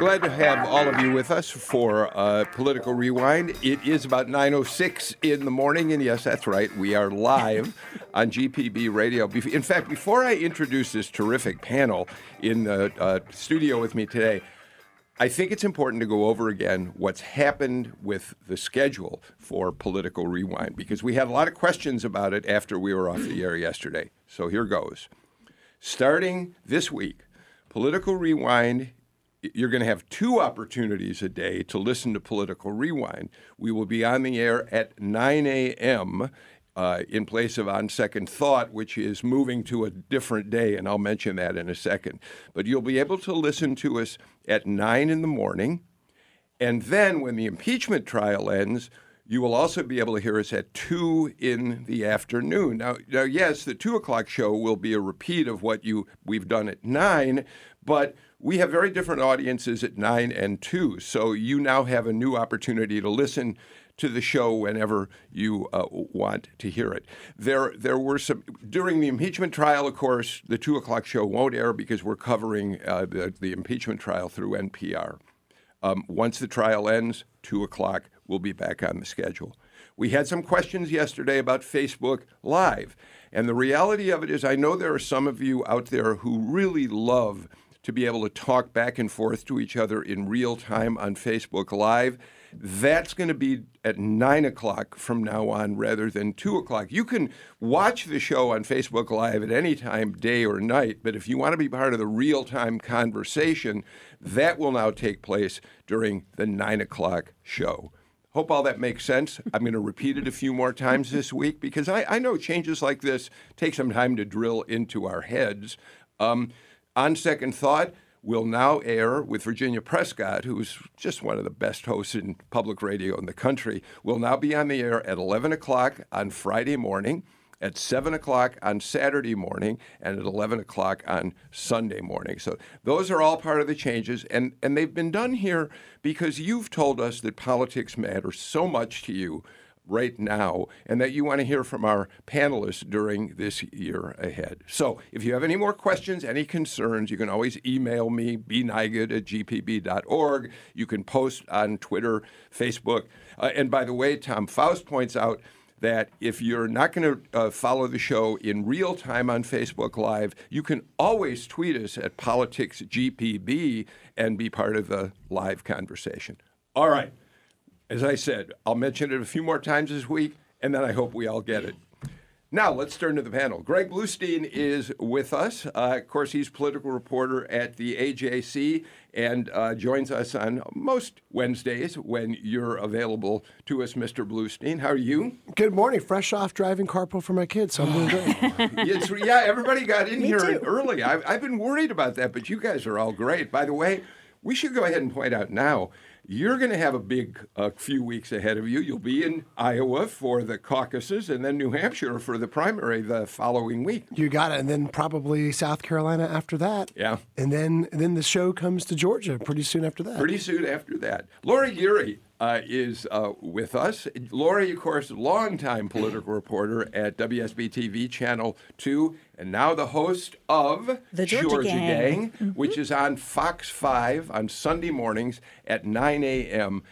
Glad to have all of you with us for uh, Political Rewind. It is about 9.06 in the morning, and yes, that's right, we are live on GPB Radio. In fact, before I introduce this terrific panel in the uh, studio with me today, I think it's important to go over again what's happened with the schedule for Political Rewind, because we had a lot of questions about it after we were off the air yesterday. So here goes. Starting this week, Political Rewind you're going to have two opportunities a day to listen to Political Rewind. We will be on the air at 9 a.m. Uh, in place of On Second Thought, which is moving to a different day, and I'll mention that in a second. But you'll be able to listen to us at 9 in the morning. And then when the impeachment trial ends, you will also be able to hear us at 2 in the afternoon. Now, now yes, the 2 o'clock show will be a repeat of what you we've done at 9, but we have very different audiences at 9 and 2. So you now have a new opportunity to listen to the show whenever you uh, want to hear it. There, there were some during the impeachment trial. Of course, the two o'clock show won't air because we're covering uh, the, the impeachment trial through NPR. Um, once the trial ends, two o'clock, we'll be back on the schedule. We had some questions yesterday about Facebook Live, and the reality of it is, I know there are some of you out there who really love to be able to talk back and forth to each other in real time on Facebook Live. That's going to be at nine o'clock from now on rather than two o'clock. You can watch the show on Facebook Live at any time, day or night, but if you want to be part of the real time conversation, that will now take place during the nine o'clock show. Hope all that makes sense. I'm going to repeat it a few more times this week because I, I know changes like this take some time to drill into our heads. Um, on Second Thought will now air with Virginia Prescott, who's just one of the best hosts in public radio in the country, will now be on the air at 11 o'clock on Friday morning, at 7 o'clock on Saturday morning, and at 11 o'clock on Sunday morning. So those are all part of the changes, and, and they've been done here because you've told us that politics matters so much to you right now and that you want to hear from our panelists during this year ahead. So if you have any more questions, any concerns, you can always email me, bnigut at gpb.org. You can post on Twitter, Facebook. Uh, and by the way, Tom Faust points out that if you're not going to uh, follow the show in real time on Facebook Live, you can always tweet us at PoliticsGPB and be part of the live conversation. All right as I said, I'll mention it a few more times this week, and then I hope we all get it. Now, let's turn to the panel. Greg Bluestein is with us. Uh, of course, he's political reporter at the AJC and uh, joins us on most Wednesdays when you're available to us, Mr. Bluestein. How are you? Good morning. Fresh off driving carpool for my kids, so I'm doing great. yeah, everybody got in here too. early. I've, I've been worried about that, but you guys are all great. By the way, we should go ahead and point out now you're going to have a big uh, few weeks ahead of you. You'll be in Iowa for the caucuses and then New Hampshire for the primary the following week. You got it. And then probably South Carolina after that. Yeah. And then and then the show comes to Georgia pretty soon after that. Pretty soon after that. Lori Geary uh, is uh, with us. Lori, of course, longtime political reporter at WSB TV Channel 2, and now the host of The Georgia, Georgia Gang, Gang mm-hmm. which is on Fox 5 on Sunday mornings at 9 a.m.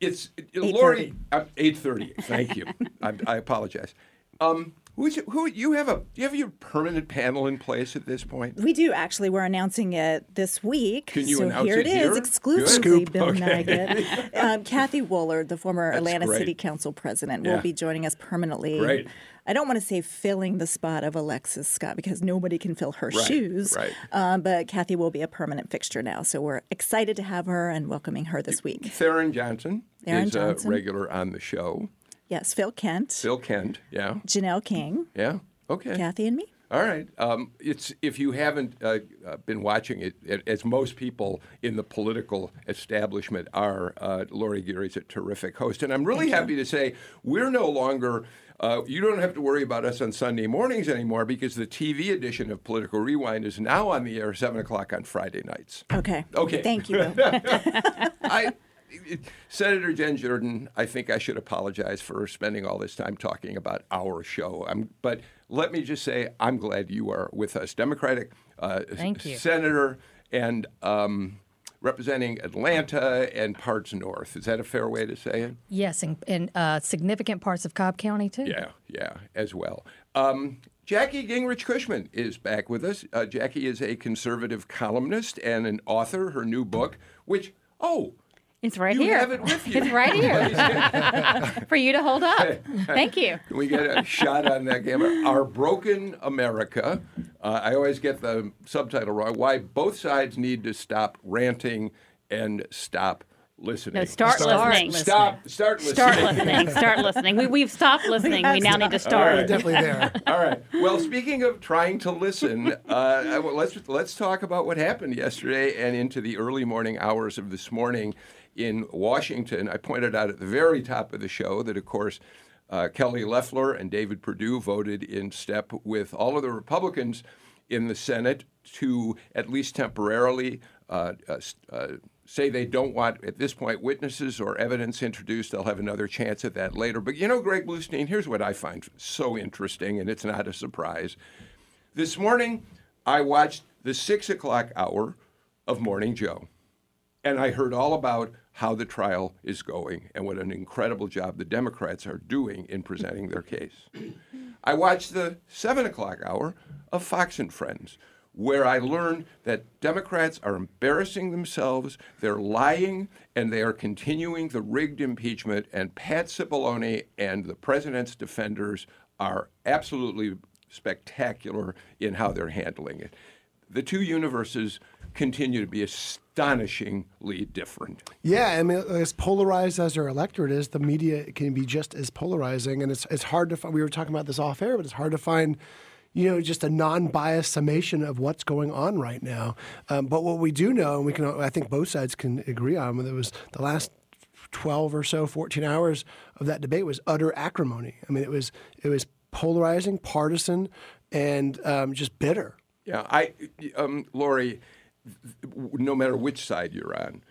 It's 8:30. Lori, uh, 8.30. Thank you. I, I apologize. Um, Who's, who you have a you have your permanent panel in place at this point? We do actually. We're announcing it this week. Can you so announce here it, it here? is, exclusively Bill okay. Um, Kathy Woolard, the former That's Atlanta great. City Council president, Yeah. will be joining us permanently. Great. I don't want to say filling the spot of Alexis Scott because nobody can fill her Right, shoes. right. Um, but Kathy will be a permanent fixture now, so we're excited to have her and welcoming her this week. Tharon Johnson Tharon is Johnson. a regular on the show. Yes, Phil Kent, Phil Kent, yeah, Janelle King, yeah, okay. Kathy, and me. All right. Um, it's if you haven't uh, uh, been watching it, it, as most people in the political establishment are, uh, Lori Geary's a terrific host, and I'm really happy to say we're no longer. Uh, you don't have to worry about us on Sunday mornings anymore because the TV edition of Political Rewind is now on the air seven o'clock on Friday nights. Okay. Okay. Thank you. I, Senator Jen Jordan, I think I should apologize for spending all this time talking about our show. I'm, but let me just say, I'm glad you are with us. Democratic uh, Senator and um, representing Atlanta and parts north. Is that a fair way to say it? Yes, and, and uh, significant parts of Cobb County too. Yeah, yeah, as well. Um, Jackie Gingrich Cushman is back with us. Uh, Jackie is a conservative columnist and an author. Her new book, which, oh, It's right you here. have it with you. It's right here for you to hold up. Thank you. Can we get a shot on that camera? Our Broken America. Uh, I always get the subtitle wrong. Why both sides need to stop ranting and stop listening. No, start, Start listening. Stop. Start listening. Start listening. Start listening. We, we've stopped listening. We now need to We're start. definitely there. All right. Well, speaking of trying to listen, uh, let's let's talk about what happened yesterday and into the early morning hours of this morning in Washington. I pointed out at the very top of the show that, of course, uh, Kelly Loeffler and David Perdue voted in step with all of the Republicans in the Senate to at least temporarily uh, uh, uh, say they don't want, at this point, witnesses or evidence introduced. They'll have another chance at that later. But you know, Greg Bluestein, here's what I find so interesting, and it's not a surprise. This morning, I watched the six o'clock hour of Morning Joe, and I heard all about how the trial is going and what an incredible job the Democrats are doing in presenting their case. I watched the seven o'clock hour of Fox and Friends, where I learned that Democrats are embarrassing themselves, they're lying, and they are continuing the rigged impeachment. And Pat Cipollone and the president's defenders are absolutely spectacular in how they're handling it. The two universes continue to be astonishingly different. Yeah, I mean, as polarized as our electorate is, the media can be just as polarizing, and it's it's hard to find. We were talking about this off air, but it's hard to find, you know, just a non-biased summation of what's going on right now. Um, but what we do know, and we can, I think both sides can agree on, that was the last 12 or so 14 hours of that debate was utter acrimony i mean it was it was polarizing partisan and um, just bitter Yeah, I, um, Lori, no matter which side you're on,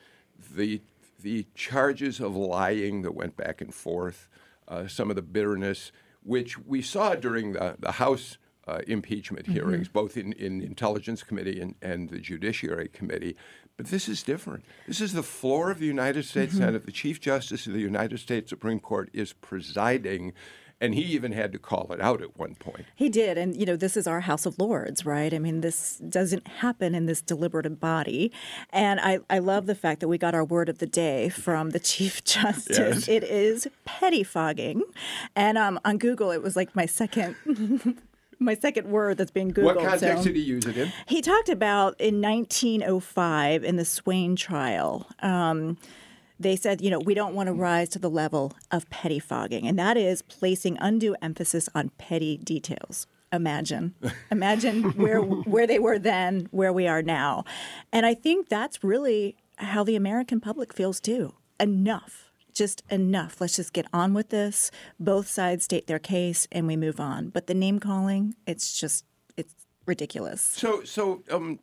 the the charges of lying that went back and forth, uh, some of the bitterness, which we saw during the the House uh, impeachment hearings, both in, in the Intelligence Committee and, and the Judiciary Committee. But this is different. This is the floor of the United States Senate. The Chief Justice of the United States Supreme Court is presiding, and he even had to call it out at one point. He did. And, you know, this is our House of Lords, right? I mean, this doesn't happen in this deliberative body. And I, I love the fact that we got our word of the day from the Chief Justice. Yes. It is pettifogging. And um, on Google, it was like my second. My second word that's being Googled. What context so. did he use it in? He talked about in 1905 in the Swayne trial. Um, they said, you know, we don't want to rise to the level of pettifogging, and that is placing undue emphasis on petty details. Imagine, imagine where where they were then, where we are now, and I think that's really how the American public feels too. Enough, just enough. Let's just get on with this. Both sides state their case, and we move on. But the name calling, it's just it's ridiculous. So, so um,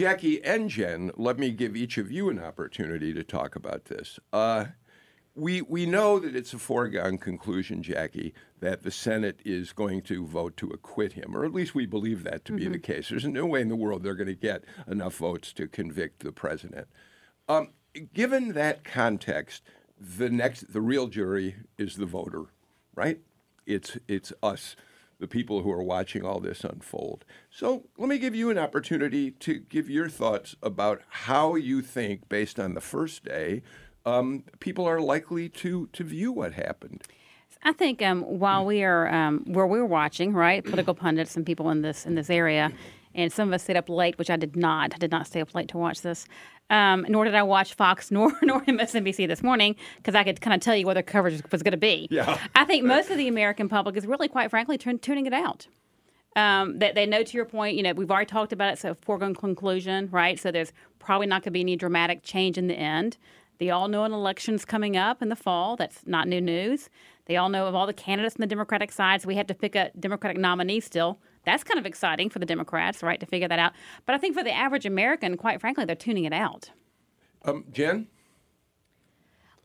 Jackie and Jen, let me give each of you an opportunity to talk about this. Uh, we we know that it's a foregone conclusion, Jackie, that the Senate is going to vote to acquit him, or at least we believe that to be the case. There's no way in the world they're going to get enough votes to convict the president. Um, given that context, the next, the real jury is the voter, right? It's it's us, the people who are watching all this unfold. So let me give you an opportunity to give your thoughts about how you think, based on the first day, um, people are likely to to view what happened. I think um, while we are um, where we're watching, right, political pundits and people in this in this area, and some of us stayed up late, which I did not. I did not stay up late to watch this. Um, nor did I watch Fox nor nor MSNBC this morning because I could kind of tell you what the coverage was going to be. Yeah. I think most of the American public is really, quite frankly, tun- tuning it out. Um, that they know to your point, you know, we've already talked about it, so foregone conclusion, right? So there's probably not going to be any dramatic change in the end. They all know an election's coming up in the fall. That's not new news. They all know of all the candidates on the Democratic side, so we have to pick a Democratic nominee still. That's kind of exciting for the Democrats, right, to figure that out. But I think for the average American, quite frankly, they're tuning it out. Um, Jen?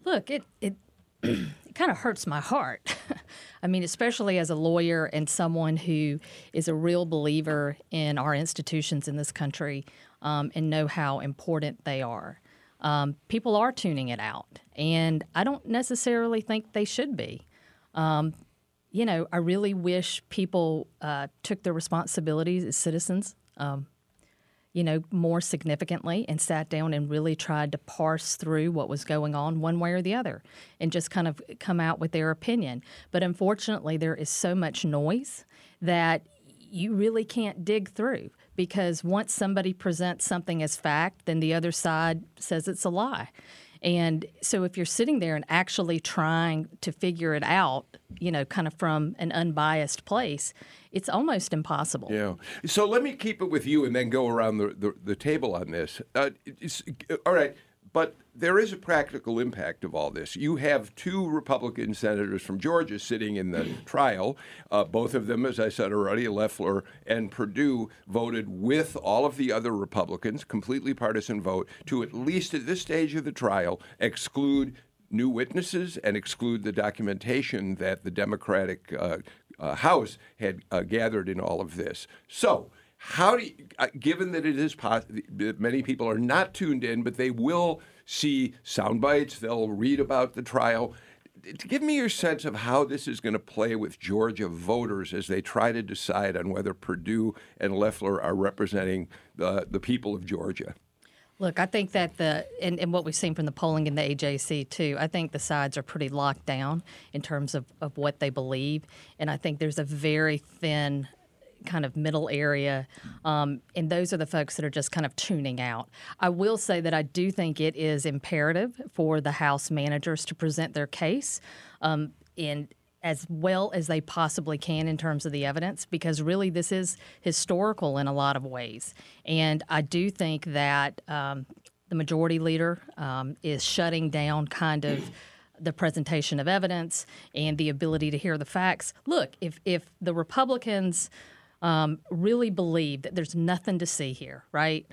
Look, it it, it kind of hurts my heart. I mean, especially as a lawyer and someone who is a real believer in our institutions in this country um, and know how important they are. Um, people are tuning it out, and I don't necessarily think they should be. Um, you know, I really wish people uh, took their responsibilities as citizens um, you know, more significantly and sat down and really tried to parse through what was going on one way or the other and just kind of come out with their opinion. But unfortunately, there is so much noise that you really can't dig through because once somebody presents something as fact, then the other side says it's a lie. And so if you're sitting there and actually trying to figure it out, you know, kind of from an unbiased place, it's almost impossible. Yeah. So let me keep it with you and then go around the, the, the table on this. Uh, all right. But there is a practical impact of all this. You have two Republican senators from Georgia sitting in the trial. Uh, both of them, as I said already, Loeffler and Perdue, voted with all of the other Republicans, completely partisan vote, to at least at this stage of the trial exclude new witnesses and exclude the documentation that the Democratic uh, uh, House had uh, gathered in all of this. So, how do you, uh, given that it is possible, that many people are not tuned in, but they will see sound bites, they'll read about the trial. Give me your sense of how this is going to play with Georgia voters as they try to decide on whether Perdue and Loeffler are representing the, the people of Georgia. Look, I think that the and, and, what we've seen from the polling in the AJC too, I think the sides are pretty locked down in terms of, of what they believe. And I think there's a very thin kind of middle area. Um, and those are the folks that are just kind of tuning out. I will say that I do think it is imperative for the House managers to present their case. Um, in as well as they possibly can in terms of the evidence because really this is historical in a lot of ways. And I do think that um, the majority leader um, is shutting down kind of. the presentation of evidence and the ability to hear the facts. Look, if if the Republicans um, really believe that there's nothing to see here, right?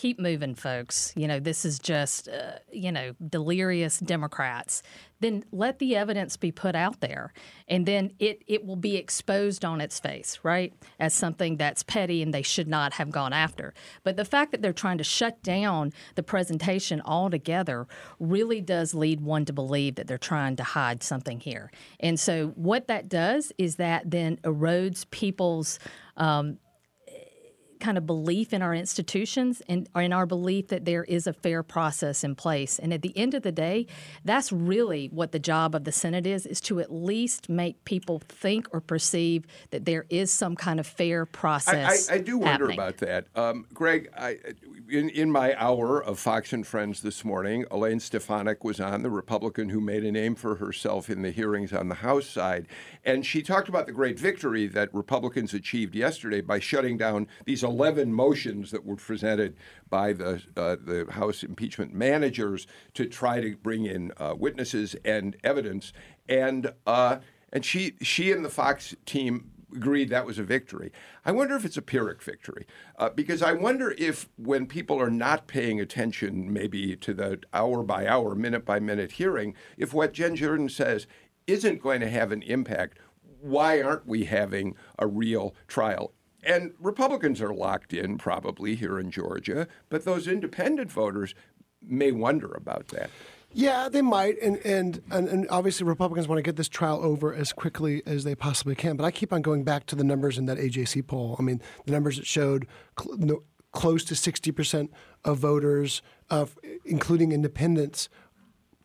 keep moving, folks. You know, this is just, uh, you know, delirious Democrats. Then let the evidence be put out there, and then it, it will be exposed on its face, right, as something that's petty and they should not have gone after. But the fact that they're trying to shut down the presentation altogether really does lead one to believe that they're trying to hide something here. And so what that does is that then erodes people's um, kind of belief in our institutions and in our belief that there is a fair process in place. And at the end of the day, that's really what the job of the Senate is, is to at least make people think or perceive that there is some kind of fair process. I, I, I do wonder happening. about that. Um, Greg, I, in, in my hour of Fox and Friends this morning, Elaine Stefanik was on, the Republican who made a name for herself in the hearings on the House side. And she talked about the great victory that Republicans achieved yesterday by shutting down these 11 motions that were presented by the, uh, the House impeachment managers to try to bring in uh, witnesses and evidence. And, uh, and she, she and the Fox team agreed that was a victory. I wonder if it's a Pyrrhic victory, uh, because I wonder if when people are not paying attention, maybe to the hour by hour, minute by minute hearing, if what Jen Jordan says isn't going to have an impact, why aren't we having a real trial? And Republicans are locked in probably here in Georgia, but those independent voters may wonder about that. Yeah, they might, and, and and obviously Republicans want to get this trial over as quickly as they possibly can. But I keep on going back to the numbers in that AJC poll. I mean, the numbers that showed cl- no, close to sixty percent of voters, uh, including independents,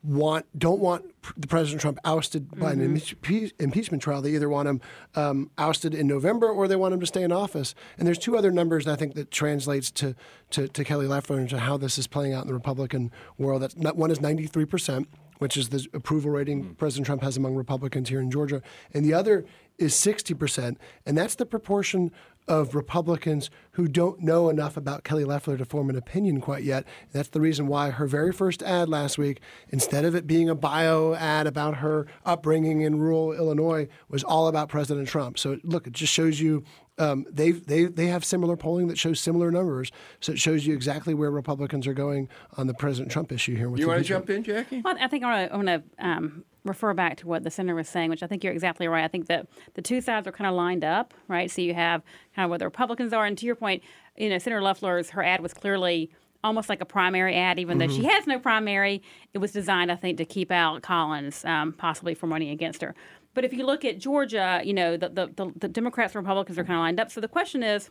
want don't want the President Trump ousted by mm-hmm. an impe- impeachment trial. They either want him um, ousted in November or they want him to stay in office. And there's two other numbers I think that translates to to, to Kelly Loeffler and to how this is playing out in the Republican world. That's not, one is 93 percent. Which is the approval rating mm-hmm. President Trump has among Republicans here in Georgia. And the other is 60%. And that's the proportion of Republicans who don't know enough about Kelly Loeffler to form an opinion quite yet. That's the reason why her very first ad last week, instead of it being a bio ad about her upbringing in rural Illinois, was all about President Trump. So look, it just shows you um, they they they have similar polling that shows similar numbers. So it shows you exactly where Republicans are going on the President Trump issue here. With You want to jump in, Jackie? Well, I think I want to um, refer back to what the senator was saying, which I think you're exactly right. I think that the two sides are kind of lined up, right? So you have kind of what the Republicans are, and to your point, you know, Senator Loeffler's her ad was clearly almost like a primary ad, even though she has no primary. It was designed, I think, to keep out Collins, um, possibly from running against her. But if you look at Georgia, you know, the, the, the, the Democrats and Republicans are kind of lined up. So the question is,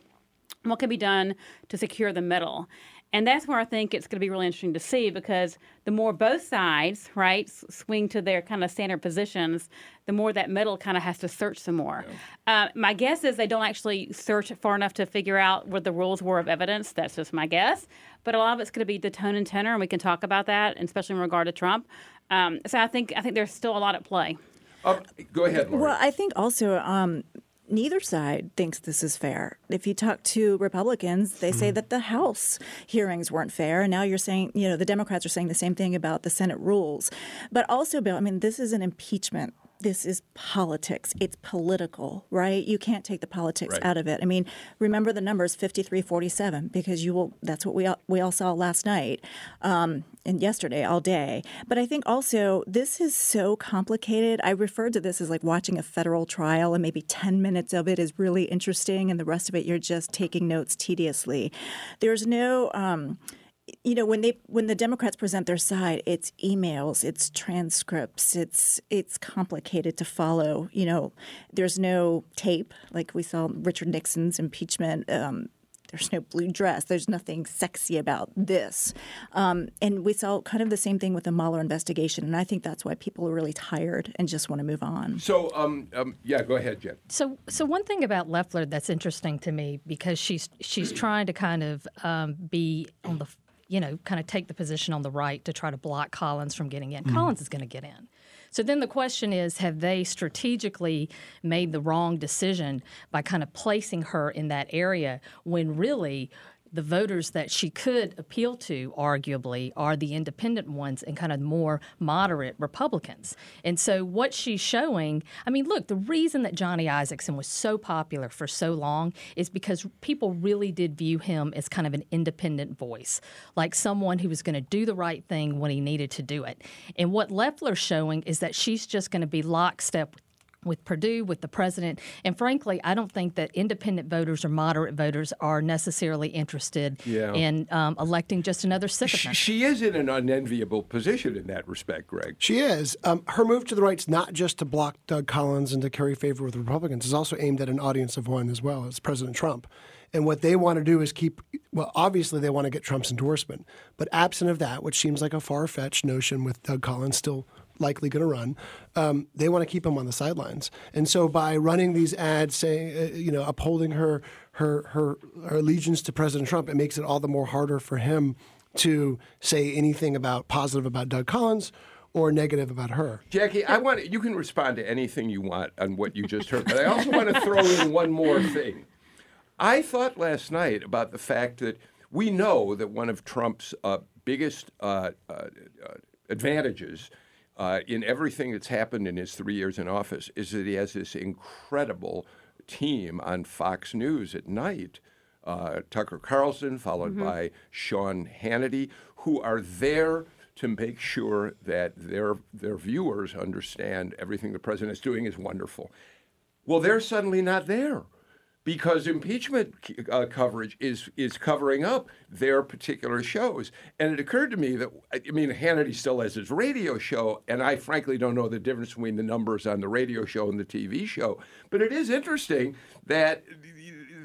what can be done to secure the middle? And that's where I think it's going to be really interesting to see because the more both sides, right, swing to their kind of standard positions, the more that middle kind of has to search some more. Uh, my guess is they don't actually search far enough to figure out what the rules were of evidence. That's just my guess. But a lot of it's going to be the tone and tenor, and we can talk about that, especially in regard to Trump. Um, so I think I think there's still a lot at play. Uh, go ahead, Laura. Well, I think also um, neither side thinks this is fair. If you talk to Republicans, they say hmm. that the House hearings weren't fair, and now you're saying, you know, the Democrats are saying the same thing about the Senate rules. But also, Bill, I mean, this is an impeachment. This is politics. It's political, right? You can't take the politics Right. out of it. I mean, remember the numbers 53-47 because you will that's what we all, we all saw last night um, and yesterday all day. But I think also this is so complicated. I referred to this as like watching a federal trial and maybe 10 minutes of it is really interesting and the rest of it you're just taking notes tediously. There's no um, you know when they when the democrats present their side it's emails it's transcripts it's it's complicated to follow you know there's no tape like we saw richard nixon's impeachment um, there's no blue dress. There's nothing sexy about this. Um, and we saw kind of the same thing with the Mueller investigation. And I think that's why people are really tired and just want to move on. so, um, um, yeah, go ahead, Jen. So, so one thing about Loeffler that's interesting to me because she's she's trying to kind of um, be on the, you know, kind of take the position on the right to try to block Collins from getting in. Mm-hmm. Collins is going to get in. So then the question is, have they strategically made the wrong decision by kind of placing her in that area when really the voters that she could appeal to, arguably, are the independent ones and kind of more moderate Republicans. And so, what she's showing, I mean, look, the reason that Johnny Isakson was so popular for so long is because people really did view him as kind of an independent voice, like someone who was going to do the right thing when he needed to do it. And what Loeffler's showing is that she's just going to be lockstep with with Perdue, with the president. And frankly, I don't think that independent voters or moderate voters are necessarily interested Yeah. in um, electing just another She, sycophant. she is in an unenviable position in that respect, Greg. She is. Um, her move to the right is not just to block Doug Collins and to carry favor with Republicans. It's also aimed at an audience of one as well as President Trump. And what they want to do is keep, well, obviously they want to get Trump's endorsement. But absent of that, which seems like a far fetched notion with Doug Collins still likely going to run, um, they want to keep him on the sidelines. And so by running these ads saying, uh, you know, upholding her, her, her, her allegiance to President Trump, it makes it all the more harder for him to say anything about positive about Doug Collins or negative about her. Jackie, I want you can respond to anything you want on what you just heard, but I also want to throw in one more thing. I thought last night about the fact that we know that one of Trump's uh, biggest uh, uh, uh, advantages uh, in everything that's happened in his three years in office is that he has this incredible team on Fox News at night. Uh, Tucker Carlson, followed by Sean Hannity, who are there to make sure that their their viewers understand everything the president is doing is wonderful. Well, they're suddenly not there because impeachment uh, coverage is is covering up their particular shows. And it occurred to me that I mean Hannity still has his radio show, and I frankly don't know the difference between the numbers on the radio show and the TV show. But it is interesting that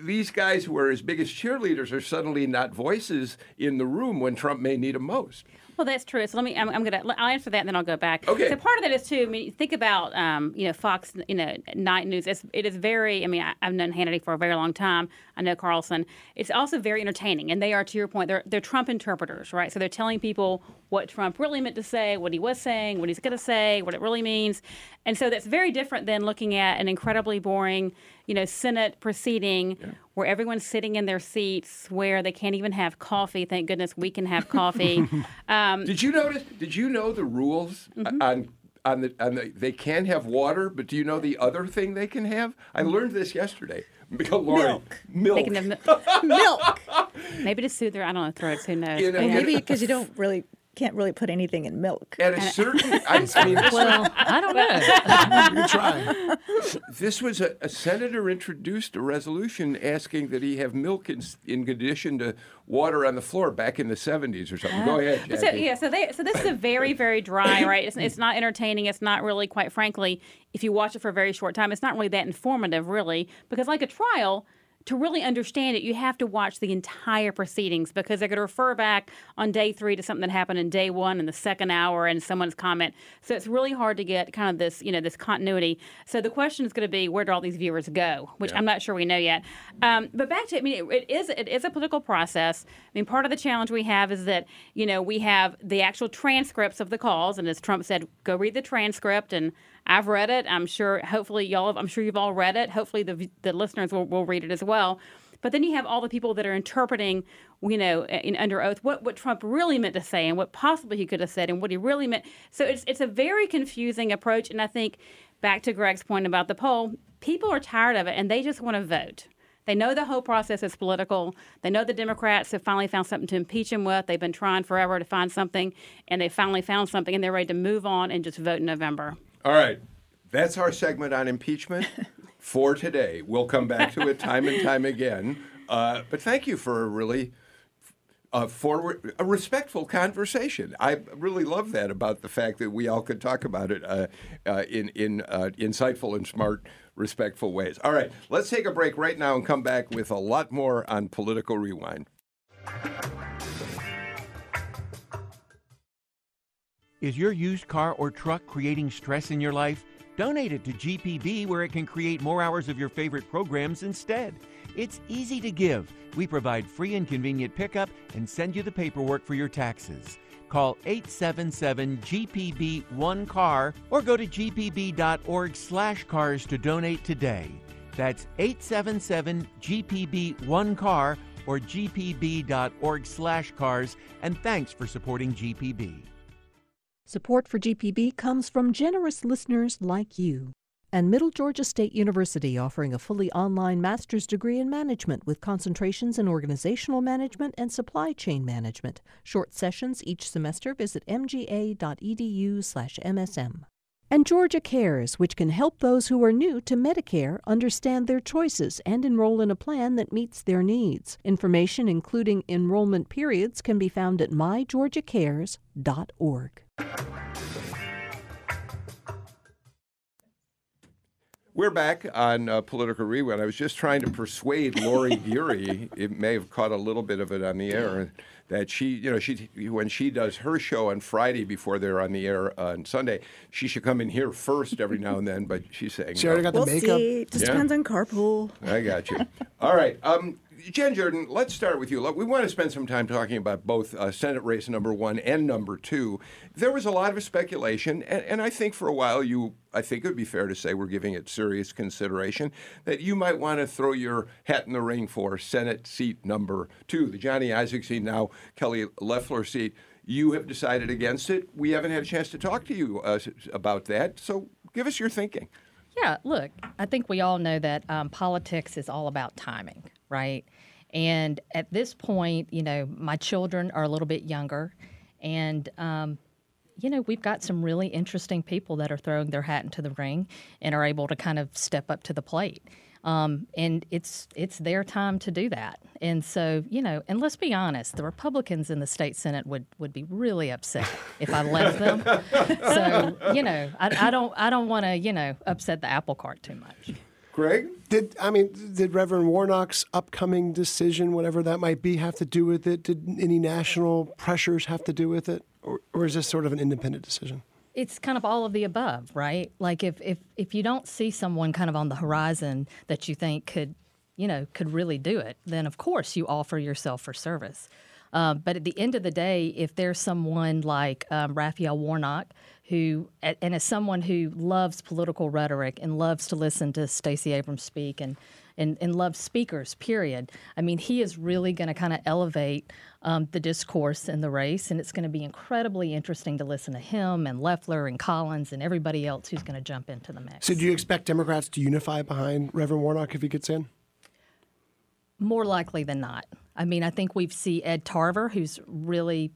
these guys who are his biggest cheerleaders are suddenly not voices in the room when Trump may need them most. Well, that's true. So let me. I'm, I'm gonna. I'll answer that, and then I'll go back. Okay. So part of that is too. I mean, think about um, you know Fox, you know, night news. It's, it is very. I mean, I, I've known Hannity for a very long time. I know Carlson. It's also very entertaining, and they are, to your point, they're they're Trump interpreters, right? So they're telling people what Trump really meant to say, what he was saying, what he's going to say, what it really means, and so that's very different than looking at an incredibly boring, you know, Senate proceeding where everyone's sitting in their seats, where they can't even have coffee. Thank goodness we can have coffee. um, Did you notice? Did you know the rules Mm-hmm. on on the on the? They can have water, but do you know the other thing they can have? I mm. learned this yesterday. Lori, Milk. Milk. they can have mi- Milk. maybe to soothe their I don't know throats. Who knows? You know, yeah. Maybe because you don't really can't really put anything in milk. At a certain, I, I mean, this, Well, I don't know. You can try. this was a, a senator introduced a resolution asking that he have milk in, in addition to water on the floor back in the 70s or something. Go uh, ahead, But so yeah, so they so this is a very very dry, right? It's, it's not entertaining. It's not really, quite frankly, if you watch it for a very short time, it's not really that informative, really, because like a trial. To really understand it, you have to watch the entire proceedings because they're going to refer back on day three to something that happened in day one in the second hour and someone's comment. So it's really hard to get kind of this, you know, this continuity. So the question is going to be, where do all these viewers go? Which I'm not sure we know yet. Um, but back to, I mean, it, it is it is a political process. I mean, part of the challenge we have is that you know we have the actual transcripts of the calls, and as Trump said, go read the transcript and. I've read it. I'm sure. Hopefully, y'all. Have, I'm sure you've all read it. Hopefully, the the listeners will, will read it as well. But then you have all the people that are interpreting, you know, in under oath what, what Trump really meant to say and what possibly he could have said and what he really meant. So it's it's a very confusing approach. And I think back to Greg's point about the poll, people are tired of it and they just want to vote. They know the whole process is political. They know the Democrats have finally found something to impeach him with. They've been trying forever to find something, and they finally found something, and they're ready to move on and just vote in November. All right. That's our segment on impeachment for today. We'll come back to it time and time again. Uh, but thank you for a really uh, forward, a respectful conversation. I really love that about the fact that we all could talk about it uh, uh, in in uh, insightful and smart, respectful ways. All right, let's take a break right now and come back with a lot more on political rewind. Is your used car or truck creating stress in your life? Donate it to GPB where it can create more hours of your favorite programs instead. It's easy to give. We provide free and convenient pickup and send you the paperwork for your taxes. Call 877-GPB-1CAR or go to gpb.org slash cars to donate today. That's 877-GPB-1CAR or gpb.org slash cars and thanks for supporting GPB. Support for GPB comes from generous listeners like you. And Middle Georgia State University offering a fully online master's degree in management with concentrations in organizational management and supply chain management. Short sessions each semester. Visit mga.edu/msm. And Georgia Cares, which can help those who are new to Medicare understand their choices and enroll in a plan that meets their needs. Information, including enrollment periods, can be found at mygeorgiacares.org. We're back on uh, Political Rewind. I was just trying to persuade Lori Geary, it may have caught a little bit of it on the air, that she, you know, she when she does her show on Friday before they're on the air on Sunday, she should come in here first every now and then, but she's saying, She already no. got the We'll makeup. see. Just Yeah. depends on carpool. I got you. All right. Um, Jen Jordan, let's start with you. Look, We want to spend some time talking about both uh, Senate race number one and number two. There was a lot of speculation, and, and I think for a while you, I think it would be fair to say we're giving it serious consideration that you might want to throw your hat in the ring for Senate seat number two, the Johnny Isaac seat, now Kelly Loeffler seat. You have decided against it. We haven't had a chance to talk to you uh, about that, so give us your thinking. Yeah, look, I think we all know that um, politics is all about timing, right? And at this point, you know, my children are a little bit younger, and um, you know, we've got some really interesting people that are throwing their hat into the ring and are able to kind of step up to the plate. Um, and it's it's their time to do that. And so, you know, and let's be honest, the Republicans in the state senate would would be really upset if I left them. so, you know, I, I don't I don't want to you know upset the apple cart too much. Greg? Did I mean did Reverend Warnock's upcoming decision, whatever that might be, have to do with it? Did any national pressures have to do with it, or, or is this sort of an independent decision? It's kind of all of the above, right? Like if if if you don't see someone kind of on the horizon that you think could, you know, could really do it, then of course you offer yourself for service. Um, but at the end of the day, if there's someone like um, Raphael Warnock, who and as someone who loves political rhetoric and loves to listen to Stacey Abrams speak and and, and loves speakers, period. I mean, he is really going to kind of elevate um, the discourse in the race, and it's going to be incredibly interesting to listen to him and Loeffler and Collins and everybody else who's going to jump into the mix. So, do you expect Democrats to unify behind Reverend Warnock if he gets in? More likely than not. I mean, I think we've seen Ed Tarver, who's really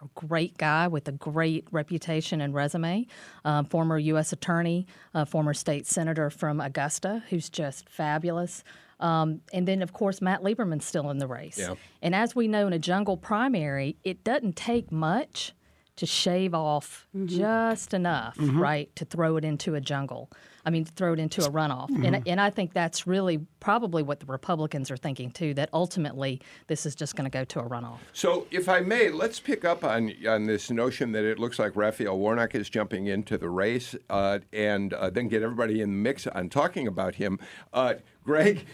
a great guy with a great reputation and resume, um, former U.S. attorney, uh, former state senator from Augusta, who's just fabulous. Um, and then, of course, Matt Lieberman's still in the race. Yeah. And as we know in a jungle primary, it doesn't take much to shave off just enough, right, to throw it into a jungle. I mean, throw it into a runoff. And, and I think that's really probably what the Republicans are thinking too, that ultimately this is just going to go to a runoff. So, if I may, let's pick up on on this notion that it looks like Raphael Warnock is jumping into the race, uh, and uh, then get everybody in the mix on talking about him. Uh, Greg,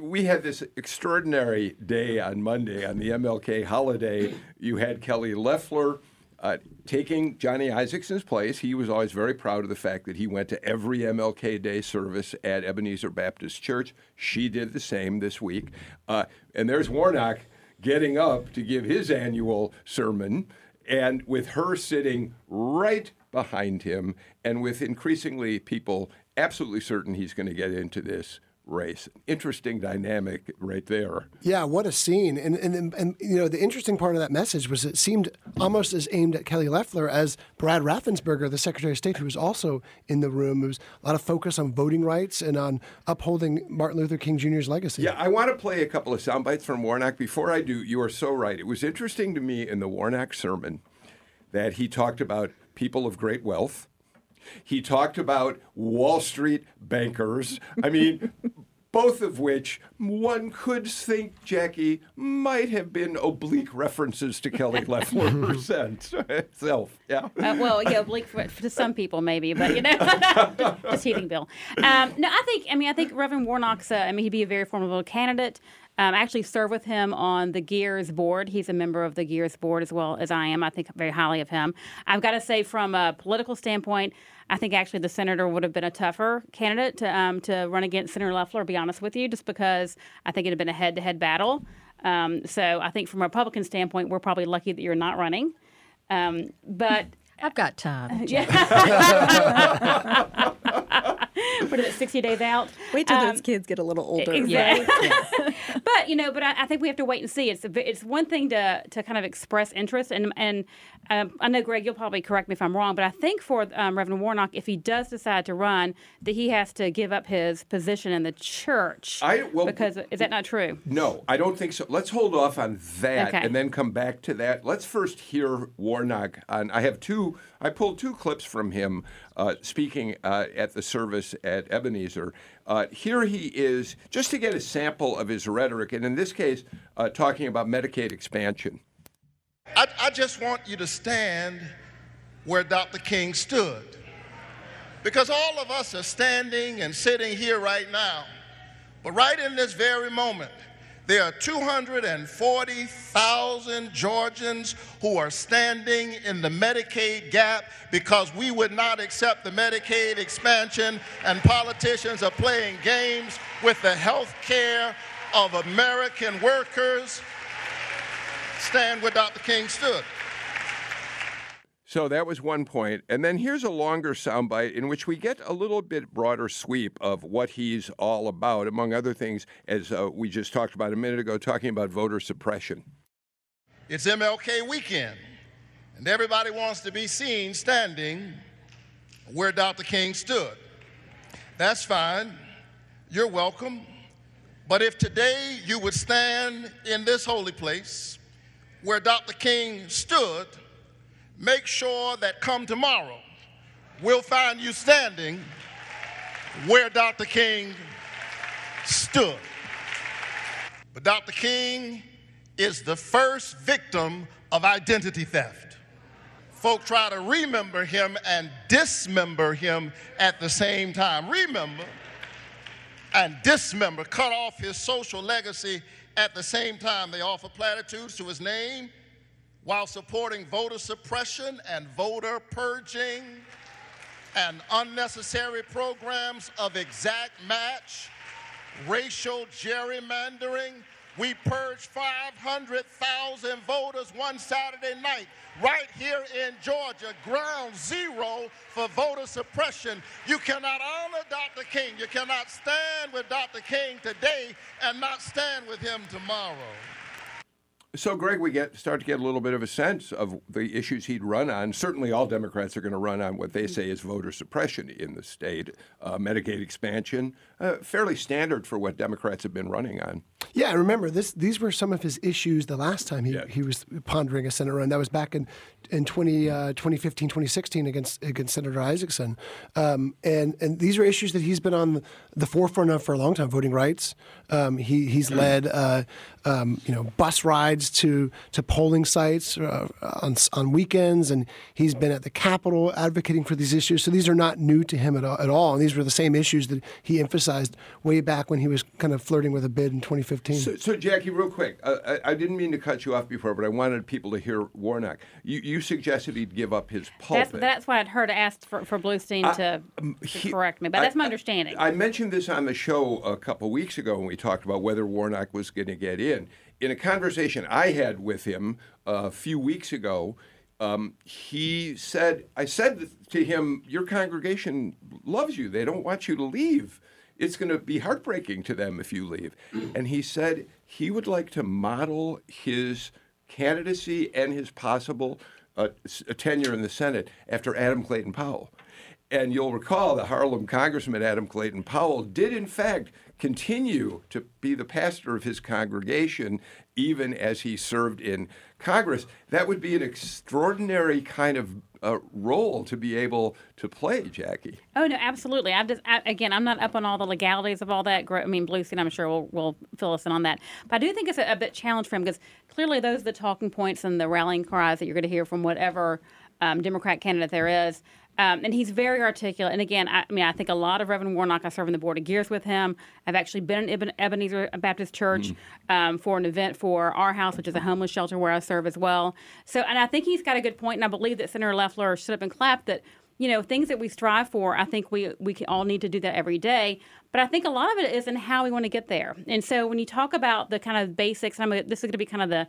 we had this extraordinary day on Monday on the MLK holiday. You had Kelly Loeffler. Uh, taking Johnny Isakson's place, he was always very proud of the fact that he went to every MLK Day service at Ebenezer Baptist Church. She did the same this week. Uh, and there's Warnock getting up to give his annual sermon, and with her sitting right behind him, and with increasingly people absolutely certain he's going to get into this race. Interesting dynamic right there. Yeah, what a scene! And, and and you know the interesting part of that message was it seemed almost as aimed at Kelly Loeffler as Brad Raffensperger, the Secretary of State, who was also in the room. There was a lot of focus on voting rights and on upholding Martin Luther King Jr.'s legacy. Yeah, I want to play a couple of sound bites from Warnock. Before I do, you are so right. It was interesting to me in the Warnock sermon that he talked about people of great wealth. He talked about Wall Street bankers. I mean, both of which one could think, Jackie, might have been oblique references to Kelly Loeffler herself. Yeah. Uh, well, yeah, oblique for, for some people maybe, but you know, just, just teasing Bill. Um, no, I think I mean I think Reverend Warnock's. Uh, I mean he'd be a very formidable candidate. Um, I actually serve with him on the Gears board. He's a member of the Gears board as well as I am. I think very highly of him. I've got to say, from a political standpoint, I think actually the senator would have been a tougher candidate to um, to run against Senator Loeffler. To be honest with you, just because I think it had been a head-to-head battle. Um, so I think from a Republican standpoint, we're probably lucky that you're not running. Um, but I've got time. what is it, 60 days out? Wait till Um, those kids get a little older. Exactly. but you know, but I, I think we have to wait and see. It's a, it's one thing to to kind of express interest, and and um, I know Greg, you'll probably correct me if I'm wrong, but I think for um, Reverend Warnock, if he does decide to run, that he has to give up his position in the church. I- well- because is that not true? No, I don't think so. Let's hold off on that Okay. and then come back to that. Let's first hear Warnock. On, I have two. I pulled two clips from him uh, speaking uh, at the service at Ebenezer. Uh, here he is, just to get a sample of his rhetoric, and in this case, uh, talking about Medicaid expansion. I, I just want you to stand where Dr. King stood. Because all of us are standing and sitting here right now. But right in this very moment, there are 240,000 Georgians who are standing in the Medicaid gap because we would not accept the Medicaid expansion, and politicians are playing games with the health care of American workers. Stand where Dr. King stood. So that was one point. And then here's a longer soundbite in which we get a little bit broader sweep of what he's all about, among other things, as uh, we just talked about a minute ago, talking about voter suppression. It's MLK weekend, and everybody wants to be seen standing where Dr. King stood. That's fine. You're welcome. But if today you would stand in this holy place where Dr. King stood, make sure that come tomorrow, we'll find you standing where Dr. King stood. But Dr. King is the first victim of identity theft. Folk try to remember him and dismember him at the same time. Remember and dismember, cut off his social legacy at the same time. They offer platitudes to his name while supporting voter suppression and voter purging and unnecessary programs of exact match racial gerrymandering. We purged 500,000 voters one Saturday night right here in Georgia, ground zero for voter suppression. You cannot honor Dr. King. You cannot stand with Dr. King today and not stand with him tomorrow. So, Greg, we get start to get a little bit of a sense of the issues he'd run on. Certainly, all Democrats are going to run on what they say is voter suppression in the state, uh, Medicaid expansion, uh, fairly standard for what Democrats have been running on. Yeah, I remember this. These were some of his issues the last time he, Yeah. he was pondering a Senate run. That was back in in 20, uh, 2015, 2016 against against Senator Isakson. Um, and and these are issues that he's been on the forefront of for a long time. Voting rights. Um, he he's led uh, um, you know bus rides to to polling sites uh, on on weekends, and he's been at the Capitol advocating for these issues. So these are not new to him at all. At all. And these were the same issues that he emphasized way back when he was kind of flirting with a bid in 2015. So, so Jackie, real quick, uh, I, I didn't mean to cut you off before, but I wanted people to hear Warnock. You, you suggested he'd give up his pulpit. that's why I'd heard asked for, for Bluestein to, to He- correct me, but I- that's my I- understanding. I mentioned this on the show a couple weeks ago when we talked about whether Warnock was going to get in. In a conversation I had with him a few weeks ago, um, he said, I said to him, Your congregation loves you. They don't want you to leave. It's going to be heartbreaking to them if you leave. And he said he would like to model his candidacy and his possible uh, s- tenure in the Senate after Adam Clayton Powell. And you'll recall the Harlem Congressman Adam Clayton Powell did, in fact, continue to be the pastor of his congregation even as he served in Congress. That would be an extraordinary kind of uh, role to be able to play, Jackie. Oh no, absolutely. I've just I, again, I'm not up on all the legalities of all that. I mean, Bluestein, I'm sure will will fill us in on that. But I do think it's a, a bit challenge for him because clearly those are the talking points and the rallying cries that you're going to hear from whatever um, Democrat candidate there is. Um, and he's very articulate. And again, I, I mean, I think a lot of Reverend Warnock. I serve on the board of Gears with him. I've actually been in Eben- Ebenezer Baptist Church um, for an event for our house, which is a homeless shelter where I serve as well. So, and I think he's got a good point, and I believe that Senator Loeffler stood up and clapped that you know things that we strive for i think we we all need to do that every day but i think a lot of it is in how we want to get there and so when you talk about the kind of basics I'm, gonna- this is going to be kind of the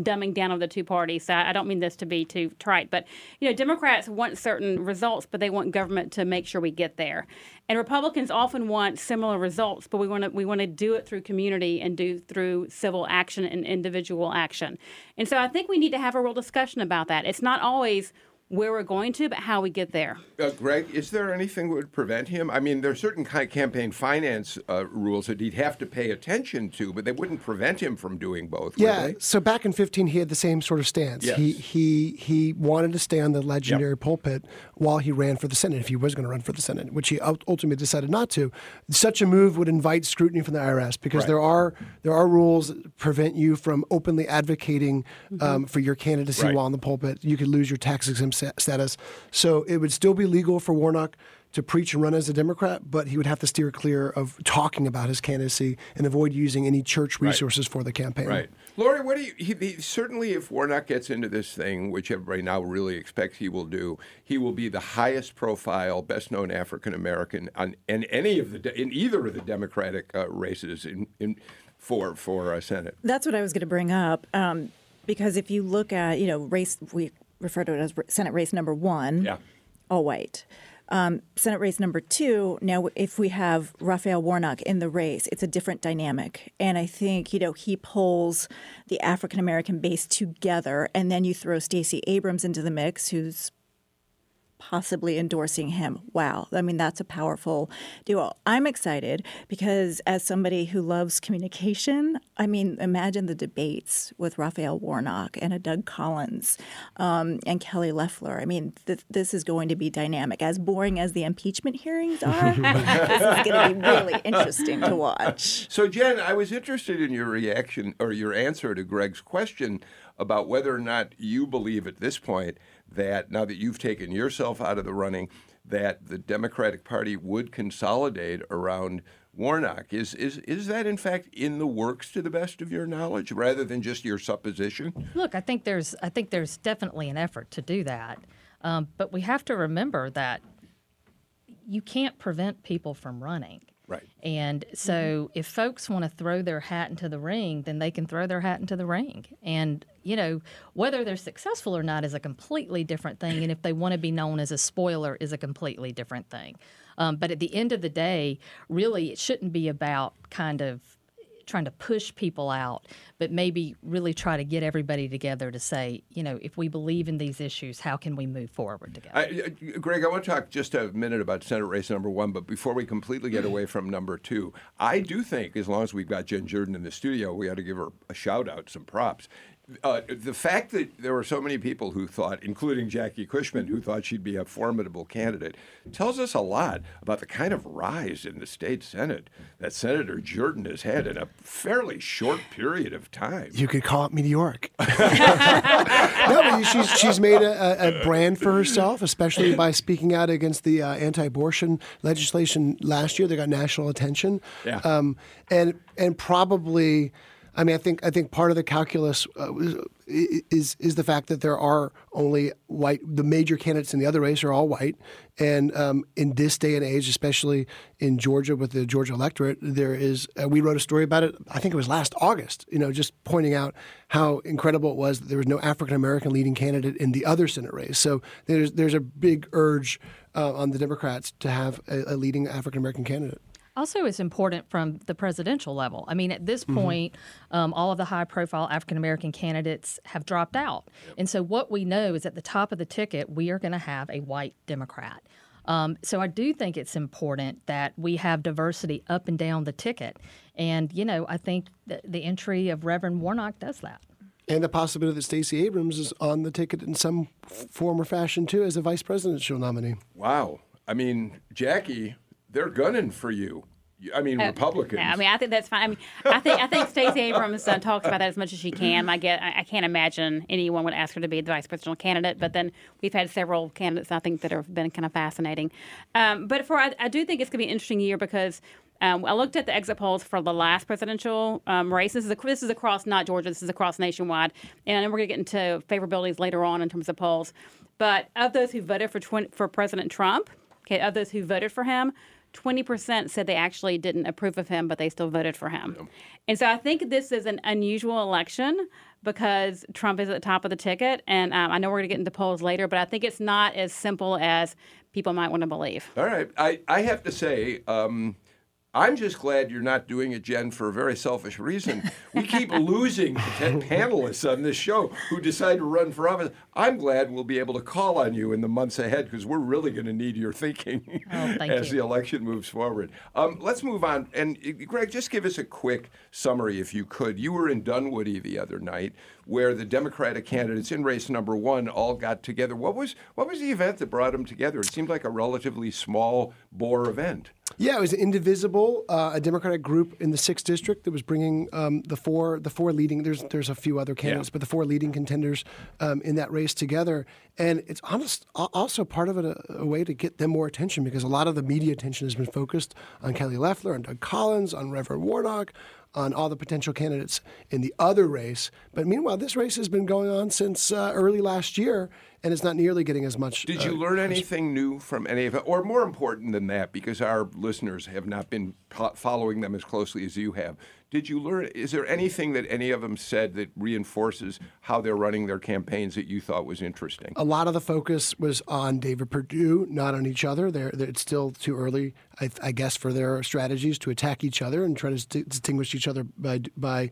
dumbing down of the two parties. So i don't mean this to be too trite but you know democrats want certain results but they want government to make sure we get there. And republicans often want similar results but we want to we want to do it through community and do through civil action and individual action. And so i think we need to have a real discussion about that. It's not always where we're going to, but how we get there. Uh, Greg, is there anything that would prevent him? I mean, there are certain kind of campaign finance uh, rules that he'd have to pay attention to, but they wouldn't prevent him from doing both. would Yeah. they? So back in 15, he had the same sort of stance. Yes. He he he wanted to stay on the legendary pulpit while he ran for the Senate, if he was going to run for the Senate, which he ultimately decided not to. Such a move would invite scrutiny from the IRS because Right. there are there are rules that prevent you from openly advocating um, for your candidacy Mm-hmm. Right. while on the pulpit. You could lose your tax exempt sta- status. So it would still be legal for Warnock. To preach and run as a Democrat, but he would have to steer clear of talking about his candidacy and avoid using any church resources for the campaign. Right. Lori, what do you, he, he, certainly if Warnock gets into this thing, which everybody now really expects he will do, he will be the highest profile, best known African American on in any of the, in either of the Democratic uh, races in, in, for, for uh, Senate. That's what I was going to bring up. Um, because if you look at, you know, race, we refer to it as Senate race number one, Yeah. all white. Um, Senate race number two, now if we have Raphael Warnock in the race, it's a different dynamic. And I think, you know, he pulls the African American base together. And then you throw Stacey Abrams into the mix, who's possibly endorsing him. Wow. I mean, that's a powerful duo. I'm excited because as somebody who loves communication, I mean, imagine the debates with Raphael Warnock and a Doug Collins um, and Kelly Loeffler. I mean, th- this is going to be dynamic. As boring as the impeachment hearings are, this is going to be really interesting to watch. So, Jen, I was interested in your reaction or your answer to Greg's question about whether or not you believe at this point that now that you've taken yourself out of the running, that the Democratic Party would consolidate around Warnock. Is is is that in fact in the works to the best of your knowledge, rather than just your supposition? Look, I think there's I think there's definitely an effort to do that, um, but we have to remember that you can't prevent people from running. Right. And so if folks want to throw their hat into the ring, then they can throw their hat into the ring. And, you know, whether they're successful or not is a completely different thing. And if they want to be known as a spoiler is a completely different thing. Um, but at the end of the day, really, it shouldn't be about kind of trying to push people out, but maybe really try to get everybody together to say, you know, if we believe in these issues, how can we move forward together? I, uh, Greg, I want to talk just a minute about Senate race number one, but before we completely get away from number two, I do think as long as we've got Jen Jordan in the studio, we ought to give her a shout out, some props. Uh, the fact that there were so many people who thought, including Jackie Cushman, who thought she'd be a formidable candidate, tells us a lot about the kind of rise in the state Senate that Senator Jordan has had in a fairly short period of time. You could call it meteoric. no, but she's she's made a, a, brand for herself, especially by speaking out against the uh, anti-abortion legislation last year. They got national attention, Yeah. um, and and probably. I mean, I think I think part of the calculus uh, is is the fact that there are only white. The major candidates in the other race are all white, and um, in this day and age, especially in Georgia with the Georgia electorate, there is. Uh, we wrote a story about it. I think it was last August. You know, just pointing out how incredible it was that there was no African American leading candidate in the other Senate race. So there's there's a big urge uh, on the Democrats to have a, a leading African American candidate. Also, it's important from the presidential level. I mean, at this Mm-hmm. point, um, all of the high profile African American candidates have dropped out. And so, what we know is at the top of the ticket, we are going to have a white Democrat. Um, so, I do think it's important that we have diversity up and down the ticket. And, you know, I think the, the entry of Reverend Warnock does that. And the possibility that Stacey Abrams is on the ticket in some f- form or fashion too as a vice presidential nominee. Wow. I mean, Jackie, they're gunning for you. I mean, Republicans. Yeah, I mean, I think that's fine. I mean, I think I think Stacey Abrams uh, talks about that as much as she can. I get, I, I can't imagine anyone would ask her to be the vice presidential candidate. But then we've had several candidates I think that have been kind of fascinating. Um, but for I, I do think it's going to be an interesting year because. Um, I looked at the exit polls for the last presidential um, race. This is, a, this is across not Georgia. This is across nationwide, and I know we're going to get into favorabilities later on in terms of polls. But of those who voted for twin, for President Trump, okay, of those who voted for him, 20% said they actually didn't approve of him, but they still voted for him. And so I think this is an unusual election because Trump is at the top of the ticket. And um, I know we're going to get into polls later, but I think it's not as simple as people might want to believe. All right. I, I have to say, um, I'm just glad you're not doing it, Jen, for a very selfish reason. We keep losing pa- panelists on this show who decide to run for office. I'm glad we'll be able to call on you in the months ahead because we're really going to need your thinking Oh, as you. the election moves forward. Um, let's move on. And Greg, just give us a quick summary, if you could. You were in Dunwoody the other night, where the Democratic candidates in race number one all got together. What was what was the event that brought them together? It seemed like a relatively small bore event. Yeah, it was Indivisible, uh, a Democratic group in the sixth district that was bringing um, the four the four leading. There's there's a few other candidates, Yeah. but the four leading contenders um, in that race together. And it's honest, also part of it a, a way to get them more attention because a lot of the media attention has been focused on Kelly Loeffler, on Doug Collins, on Reverend Warnock, on all the potential candidates in the other race. But meanwhile, this race has been going on since uh, early last year, and it's not nearly getting as much. Did uh, you learn anything new from any of it? Or more important than that, because our listeners have not been following them as closely as you have, did you learn? Is there anything that any of them said that reinforces how they're running their campaigns that you thought was interesting? a lot of the focus was on David Perdue, not on each other. They're, they're- it's still too early, I, I guess, for their strategies to attack each other and try to st- distinguish each other by by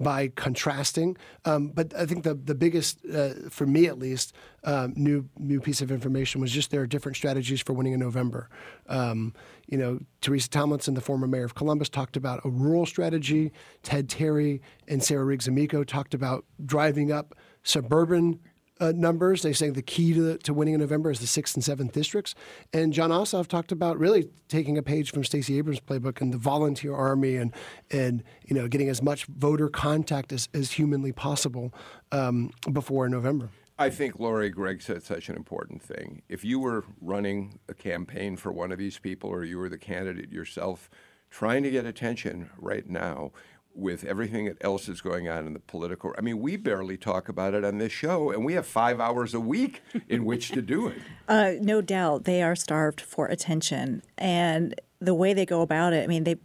by contrasting. Um, but I think the the biggest, uh, for me at least, um, new new piece of information was just there are different strategies for winning in November. Um, you know, Teresa Tomlinson, the former mayor of Columbus, talked about a rural strategy. Ted Terry and Sarah Riggs Amico talked about driving up suburban uh, numbers. They say the key to, to winning in November is the sixth and seventh districts. And Jon Ossoff talked about really taking a page from Stacey Abrams' playbook and the volunteer army and and you know getting as much voter contact as, as humanly possible um, before November. I think Lori Gregg said such an important thing. If you were running a campaign for one of these people or you were the candidate yourself, trying to get attention right now with everything else is going on in the political I mean, we barely talk about it on this show and we have 5 hours a week in which to do it. Uh, no doubt they are starved for attention. And the way they go about it, I mean, they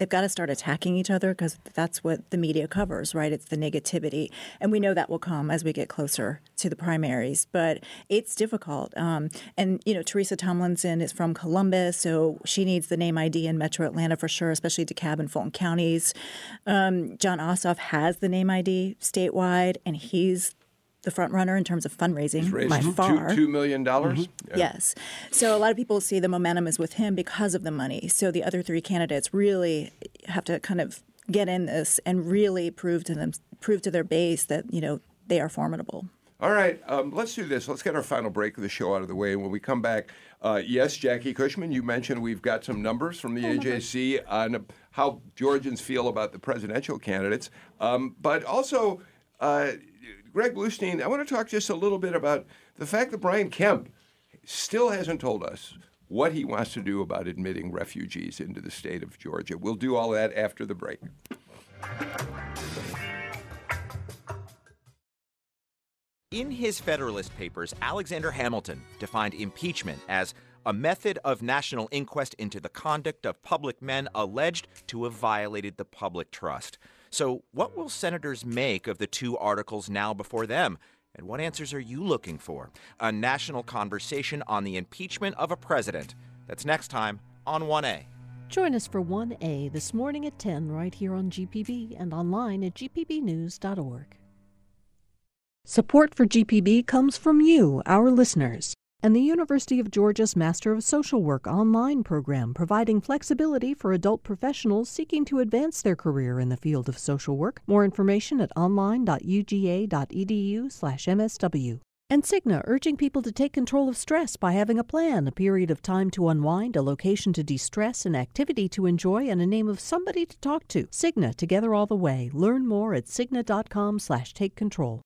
they've got to start attacking each other because that's what the media covers, right? It's the negativity, and we know that will come as we get closer to the primaries. But it's difficult, um, and you know, Teresa Tomlinson is from Columbus, so she needs the name ID in Metro Atlanta for sure, especially DeKalb and Fulton counties. Um, Jon Ossoff has the name ID statewide, and he's the front runner in terms of fundraising Raised by two- far. $2 million? dollars? Yeah. Yes. So a lot of people see the momentum is with him because of the money. So the other three candidates really have to kind of get in this and really prove to them prove to their base that, you know, they are formidable. All right, um, let's do this. Let's get our final break of the show out of the way. And when we come back, uh, yes, Jackie Cushman, you mentioned we've got some numbers from the AJC on how Georgians feel about the presidential candidates. Um, but also, uh, Greg Bluestein, I want to talk just a little bit about the fact that Brian Kemp still hasn't told us what he wants to do about admitting refugees into the state of Georgia. We'll do all that after the break. In his Federalist Papers, Alexander Hamilton defined impeachment as a method of national inquest into the conduct of public men alleged to have violated the public trust. So, what will senators make of the two articles now before them? And what answers are you looking for? A national conversation on the impeachment of a president. That's next time on 1A. Join us for 1A this morning at 10 right here on GPB and online at gpbnews.org. Support for GPB comes from you, our listeners, and the University of Georgia's Master of Social Work online program, providing flexibility for adult professionals seeking to advance their career in the field of social work. More information at online.uga.edu/msw. And Cigna urging people to take control of stress by having a plan, a period of time to unwind, a location to de-stress, an activity to enjoy, and a name of somebody to talk to. Cigna, together all the way. Learn more at cigna.com/take control.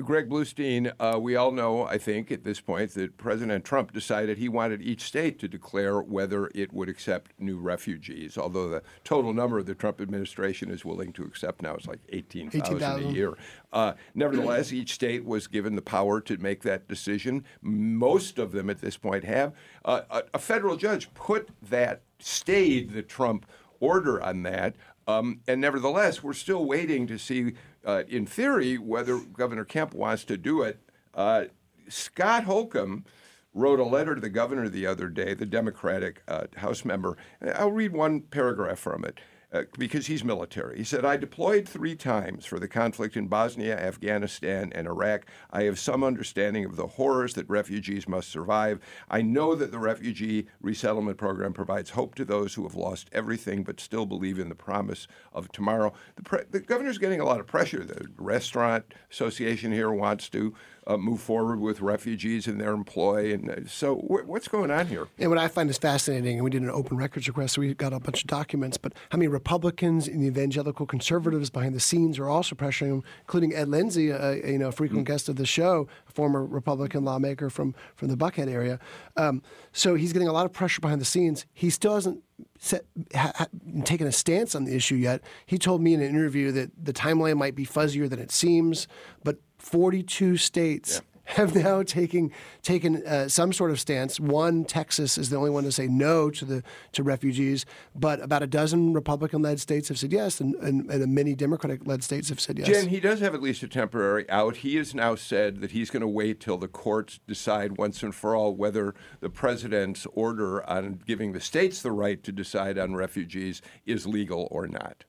Greg Bluestein, uh, we all know, I think, at this point, that President Trump decided he wanted each state to declare whether it would accept new refugees. Although the total number the Trump administration is willing to accept now is like 18,000 a year. Uh, nevertheless, each state was given the power to make that decision. Most of them at this point have. Uh, a, a federal judge put that, stayed the Trump order on that. Um, and nevertheless, we're still waiting to see, uh, in theory, whether Governor Kemp wants to do it. Uh, Scott Holcomb wrote a letter to the governor the other day, the Democratic uh, House member. I'll read one paragraph from it. Uh, because he's military. He said, I deployed three times for the conflict in Bosnia, Afghanistan, and Iraq. I have some understanding of the horrors that refugees must survive. I know that the refugee resettlement program provides hope to those who have lost everything but still believe in the promise of tomorrow. The, pre- the governor's getting a lot of pressure. The restaurant association here wants to uh, move forward with refugees in their employ. And uh, so, wh- what's going on here? And what I find is fascinating, and we did an open records request, so we got a bunch of documents, but how many Republicans and the evangelical conservatives behind the scenes are also pressuring him, including Ed Lindsay, a, you know, a frequent guest of the show, a former Republican lawmaker from, from the Buckhead area. Um, so he's getting a lot of pressure behind the scenes. He still hasn't set, ha, taken a stance on the issue yet. He told me in an interview that the timeline might be fuzzier than it seems, but 42 states have now taken taken uh, some sort of stance. One, Texas is the only one to say no to the to refugees, but about a dozen Republican-led states have said yes, and, and, and many Democratic-led states have said yes. Jen, he does have at least a temporary out. He has now said that he's going to wait till the courts decide once and for all whether the president's order on giving the states the right to decide on refugees is legal or not.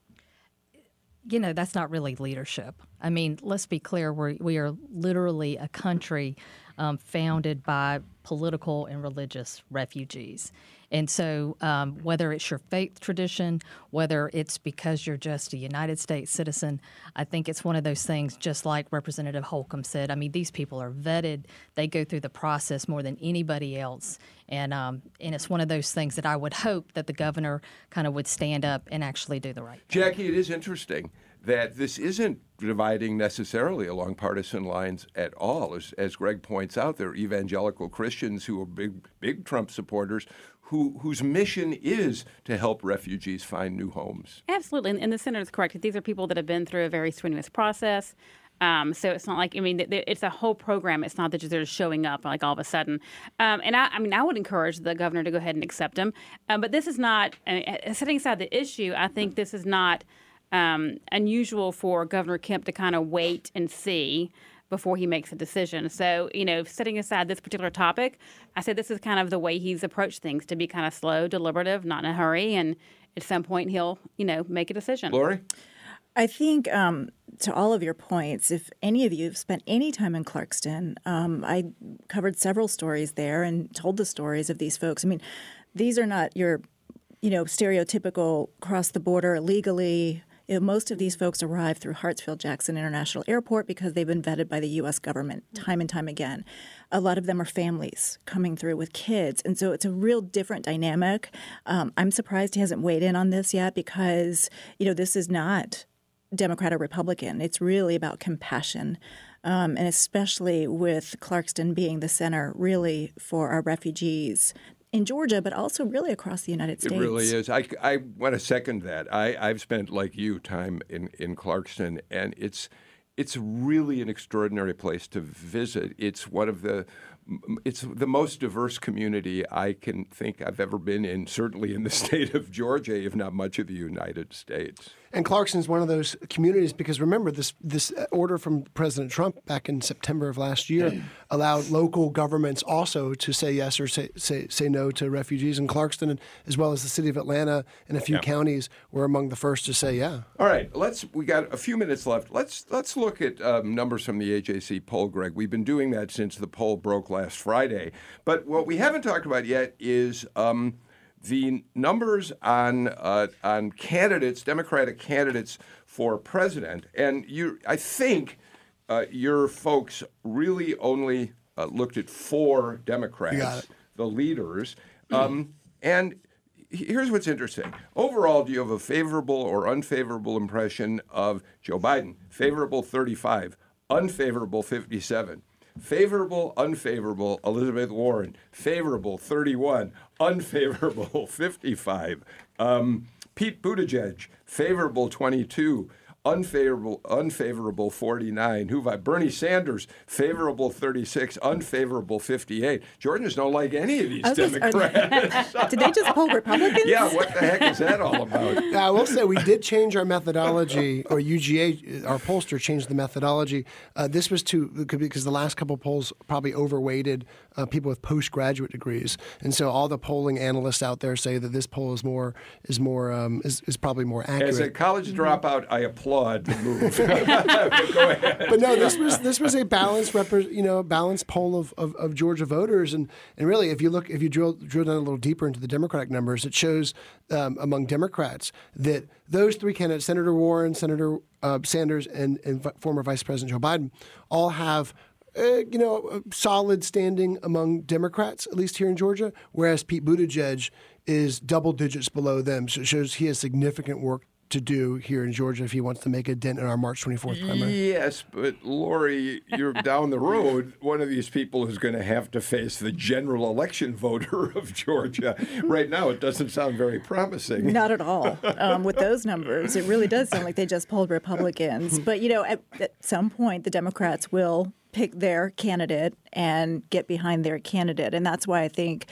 You know, that's not really leadership. I mean, let's be clear, we're, we are literally a country um, founded by political and religious refugees. And so, um, whether it's your faith tradition, whether it's because you're just a United States citizen, I think it's one of those things, just like Representative Holcomb said. I mean, these people are vetted, they go through the process more than anybody else. And, um, and it's one of those things that I would hope that the governor kind of would stand up and actually do the right thing. Jackie, it is interesting that this isn't dividing necessarily along partisan lines at all. As, as Greg points out, there are evangelical Christians who are big, big Trump supporters who, whose mission is to help refugees find new homes. Absolutely, and, and the senator is correct. These are people that have been through a very strenuous process. Um, so it's not like I mean, it's a whole program. It's not that they're just showing up like all of a sudden. Um, and I, I mean, I would encourage the governor to go ahead and accept them. Um, but this is not uh, setting aside the issue. I think this is not um, unusual for Governor Kemp to kind of wait and see before he makes a decision. So, you know, setting aside this particular topic, I said this is kind of the way he's approached things to be kind of slow, deliberative, not in a hurry, and at some point he'll, you know, make a decision. Lori? I think um, to all of your points, if any of you have spent any time in Clarkston, um, I covered several stories there and told the stories of these folks. I mean, these are not your, you know, stereotypical cross the border illegally. You know, most of these folks arrive through Hartsfield Jackson International Airport because they've been vetted by the U.S. government time and time again. A lot of them are families coming through with kids, and so it's a real different dynamic. Um, I'm surprised he hasn't weighed in on this yet because you know this is not Democrat or Republican. It's really about compassion. Um, and especially with Clarkston being the center, really, for our refugees in Georgia, but also really across the United States. It really is. I, I want to second that. I, I've spent, like you, time in, in Clarkston, and it's it's really an extraordinary place to visit. It's one of the it's the most diverse community I can think I've ever been in, certainly in the state of Georgia, if not much of the United States. And Clarkston's one of those communities because remember this this order from President Trump back in September of last year allowed local governments also to say yes or say say, say no to refugees. And Clarkston, as well as the city of Atlanta and a few Yeah. counties, were among the first to say yeah. All right, let's. We got a few minutes left. Let's let's look at um, numbers from the AJC poll, Greg. We've been doing that since the poll broke last Friday. But what we haven't talked about yet is um, the numbers on uh, on candidates, Democratic candidates for president. And you, I think, uh, your folks really only uh, looked at four Democrats, the leaders, um, and here's what's interesting. Overall, do you have a favorable or unfavorable impression of Joe Biden? Favorable 35, unfavorable 57. Favorable, unfavorable, Elizabeth Warren. Favorable, 31. Unfavorable, 55. Um, Pete Buttigieg, favorable, 22. Unfavorable, unfavorable 49. Who by Bernie Sanders, favorable 36, unfavorable 58. Georgians don't like any of these I was just- they- Democrats. Did they just poll Republicans? Yeah, what the heck is that all about? Now, I will say we did change our methodology, or UGA, our pollster changed the methodology. Uh, this was to because the last couple polls probably overweighted uh, people with postgraduate degrees, and so all the polling analysts out there say that this poll is more is more um, is, is probably more accurate. As a college dropout, I applaud the move. Go ahead. but no, this was this was a balanced repre- you know balanced poll of, of, of Georgia voters, and and really, if you look if you drill drill down a little deeper into the Democratic numbers, it shows um, among Democrats that those three candidates, Senator Warren, Senator uh, Sanders, and and former Vice President Joe Biden, all have. Uh, you know, solid standing among Democrats, at least here in Georgia, whereas Pete Buttigieg is double digits below them. So it shows he has significant work to do here in Georgia if he wants to make a dent in our March 24th primary. Yes, but Lori, you're down the road. One of these people is going to have to face the general election voter of Georgia. Right now, it doesn't sound very promising. Not at all. Um, with those numbers, it really does sound like they just polled Republicans. But you know, at, at some point, the Democrats will pick their candidate and get behind their candidate, and that's why I think.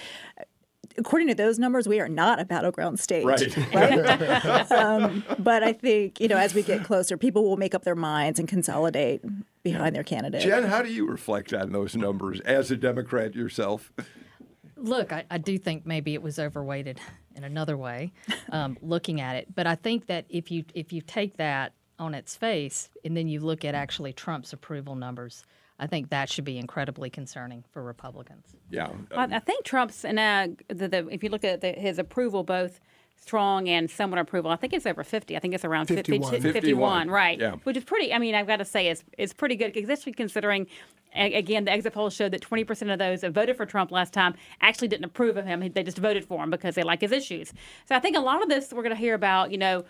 According to those numbers, we are not a battleground state. Right. right? um, but I think, you know, as we get closer, people will make up their minds and consolidate behind their candidate. Jen, how do you reflect on those numbers as a Democrat yourself? Look, I, I do think maybe it was overweighted in another way, um, looking at it. But I think that if you if you take that on its face and then you look at actually Trump's approval numbers, I think that should be incredibly concerning for Republicans. Yeah. Well, I think Trump's and uh, the, the if you look at the, his approval, both strong and somewhat approval, I think it's over fifty. I think it's around 51. 51, 51, right? yeah. Which is pretty. I mean, I've got to say, it's it's pretty good, especially considering. Again, the exit polls showed that 20% of those that voted for Trump last time actually didn't approve of him. They just voted for him because they like his issues. So I think a lot of this we're going to hear about, you know,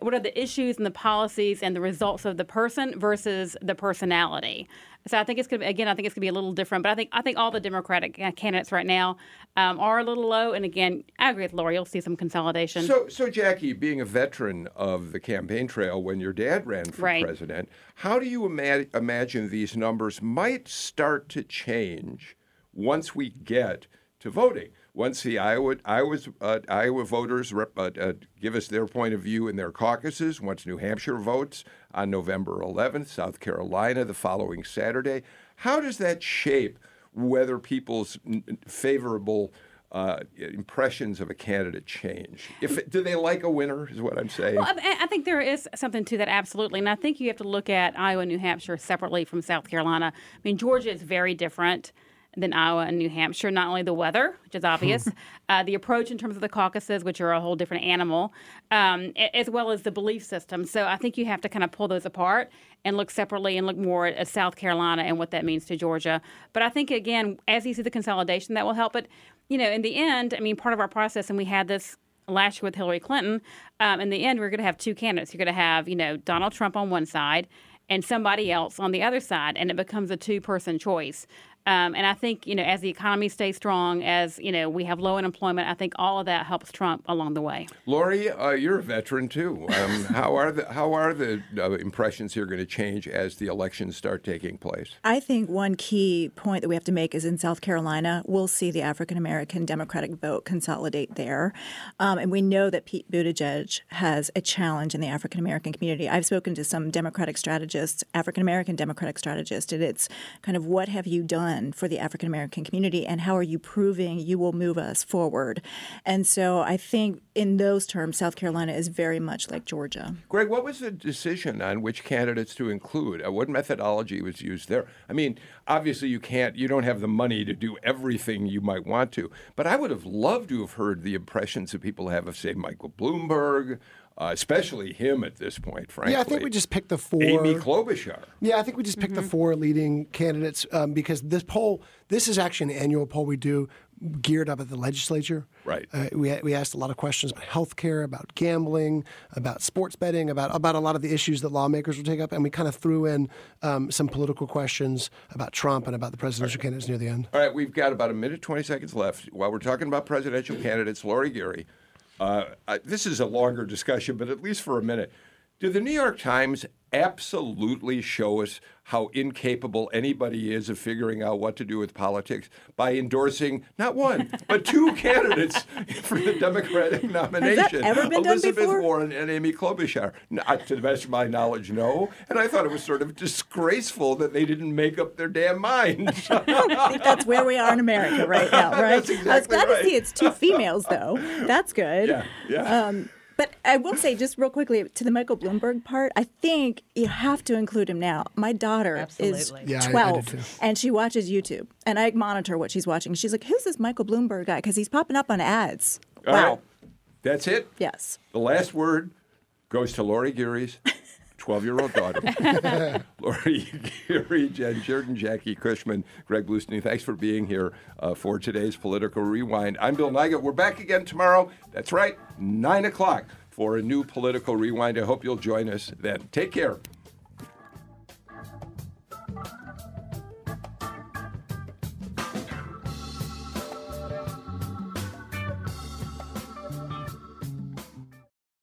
what are the issues and the policies and the results of the person versus the personality. So I think it's going to be, again, I think it's going to be a little different. But I think I think all the Democratic uh, candidates right now um, are a little low. And again, I agree with Lori. You'll see some consolidation. So, so Jackie, being a veteran of the campaign trail when your dad ran for Right. president, how do you ima- imagine these numbers might start to change once we get to voting? Once the Iowa, Iowa's, uh, Iowa voters rep, uh, uh, give us their point of view in their caucuses, once New Hampshire votes on November 11th, South Carolina the following Saturday, how does that shape whether people's favorable uh, impressions of a candidate change? If do they like a winner? Is what I'm saying. Well, I, I think there is something to that, absolutely. And I think you have to look at Iowa New Hampshire separately from South Carolina. I mean, Georgia is very different than Iowa and New Hampshire. Not only the weather, which is obvious, uh, the approach in terms of the caucuses, which are a whole different animal, um, as well as the belief system. So I think you have to kind of pull those apart and look separately and look more at South Carolina and what that means to Georgia. But I think, again, as you see the consolidation, that will help. But, you know, in the end, I mean, part of our process, and we had this last year with Hillary Clinton, um, in the end, we're going to have two candidates. You're going to have, you know, Donald Trump on one side and somebody else on the other side, and it becomes a two-person choice. Um, and I think, you know, as the economy stays strong, as you know, we have low unemployment. I think all of that helps Trump along the way. Lori, uh, you're a veteran too. Um, how are the how are the uh, impressions here going to change as the elections start taking place? I think one key point that we have to make is in South Carolina, we'll see the African American Democratic vote consolidate there. Um, and we know that Pete Buttigieg has a challenge in the African American community. I've spoken to some Democratic strategists, African American Democratic strategists, and it's kind of what have you done for the African American community and how are you proving you will move us forward? And so I think in those terms, South Carolina is very much like Georgia. Greg, what was the decision on which candidates to include? Uh, what methodology was used there? I mean, obviously you can't, you don't have the money to do everything you might want to, but I would have loved to have heard the impressions that people have of, say, Michael Bloomberg, uh, especially him at this point, frankly. Yeah, I think we just picked the four. Amy Klobuchar. Yeah, I think we just picked the four leading candidates um, because this poll, this is actually an annual poll we do geared up at the legislature. Right. Uh, we, we asked a lot of questions about health care, about gambling, about sports betting, about, about a lot of the issues that lawmakers will take up. And we kind of threw in um, some political questions about Trump and about the presidential candidates near the end. All right, we've got about a minute, 20 seconds left. While we're talking about presidential candidates, Lori Geary, uh, I, this is a longer discussion, but at least for a minute. Did the New York Times absolutely show us how incapable anybody is of figuring out what to do with politics by endorsing not one, but two candidates for the Democratic nomination? ever been done Elizabeth before? Warren and Amy Klobuchar. Not to the best of my knowledge, no. And I thought it was sort of disgraceful that they didn't make up their damn minds. I think that's where we are in America right now, right? That's I was glad right. to see it's two females, though. That's good. Yeah, yeah. Um, but I will say, just real quickly, to the Michael Bloomberg part, I think you have to include him now. My daughter Absolutely. Yeah, I- I is 12, and she watches YouTube, and I monitor what she's watching. She's like, "Who's this Michael Bloomberg guy? Because he's popping up on ads." All wow. right. That's it. Yes. The last word goes to Lori Geary's 12 year old daughter. Lori Geary, Jen Jordan, Jackie Cushman, Greg Bluestein, thanks for being here uh, for today's Political Rewind. I'm Bill Nigut. We're back again tomorrow. That's right, 9 o'clock for a new Political Rewind. I hope you'll join us then. Take care.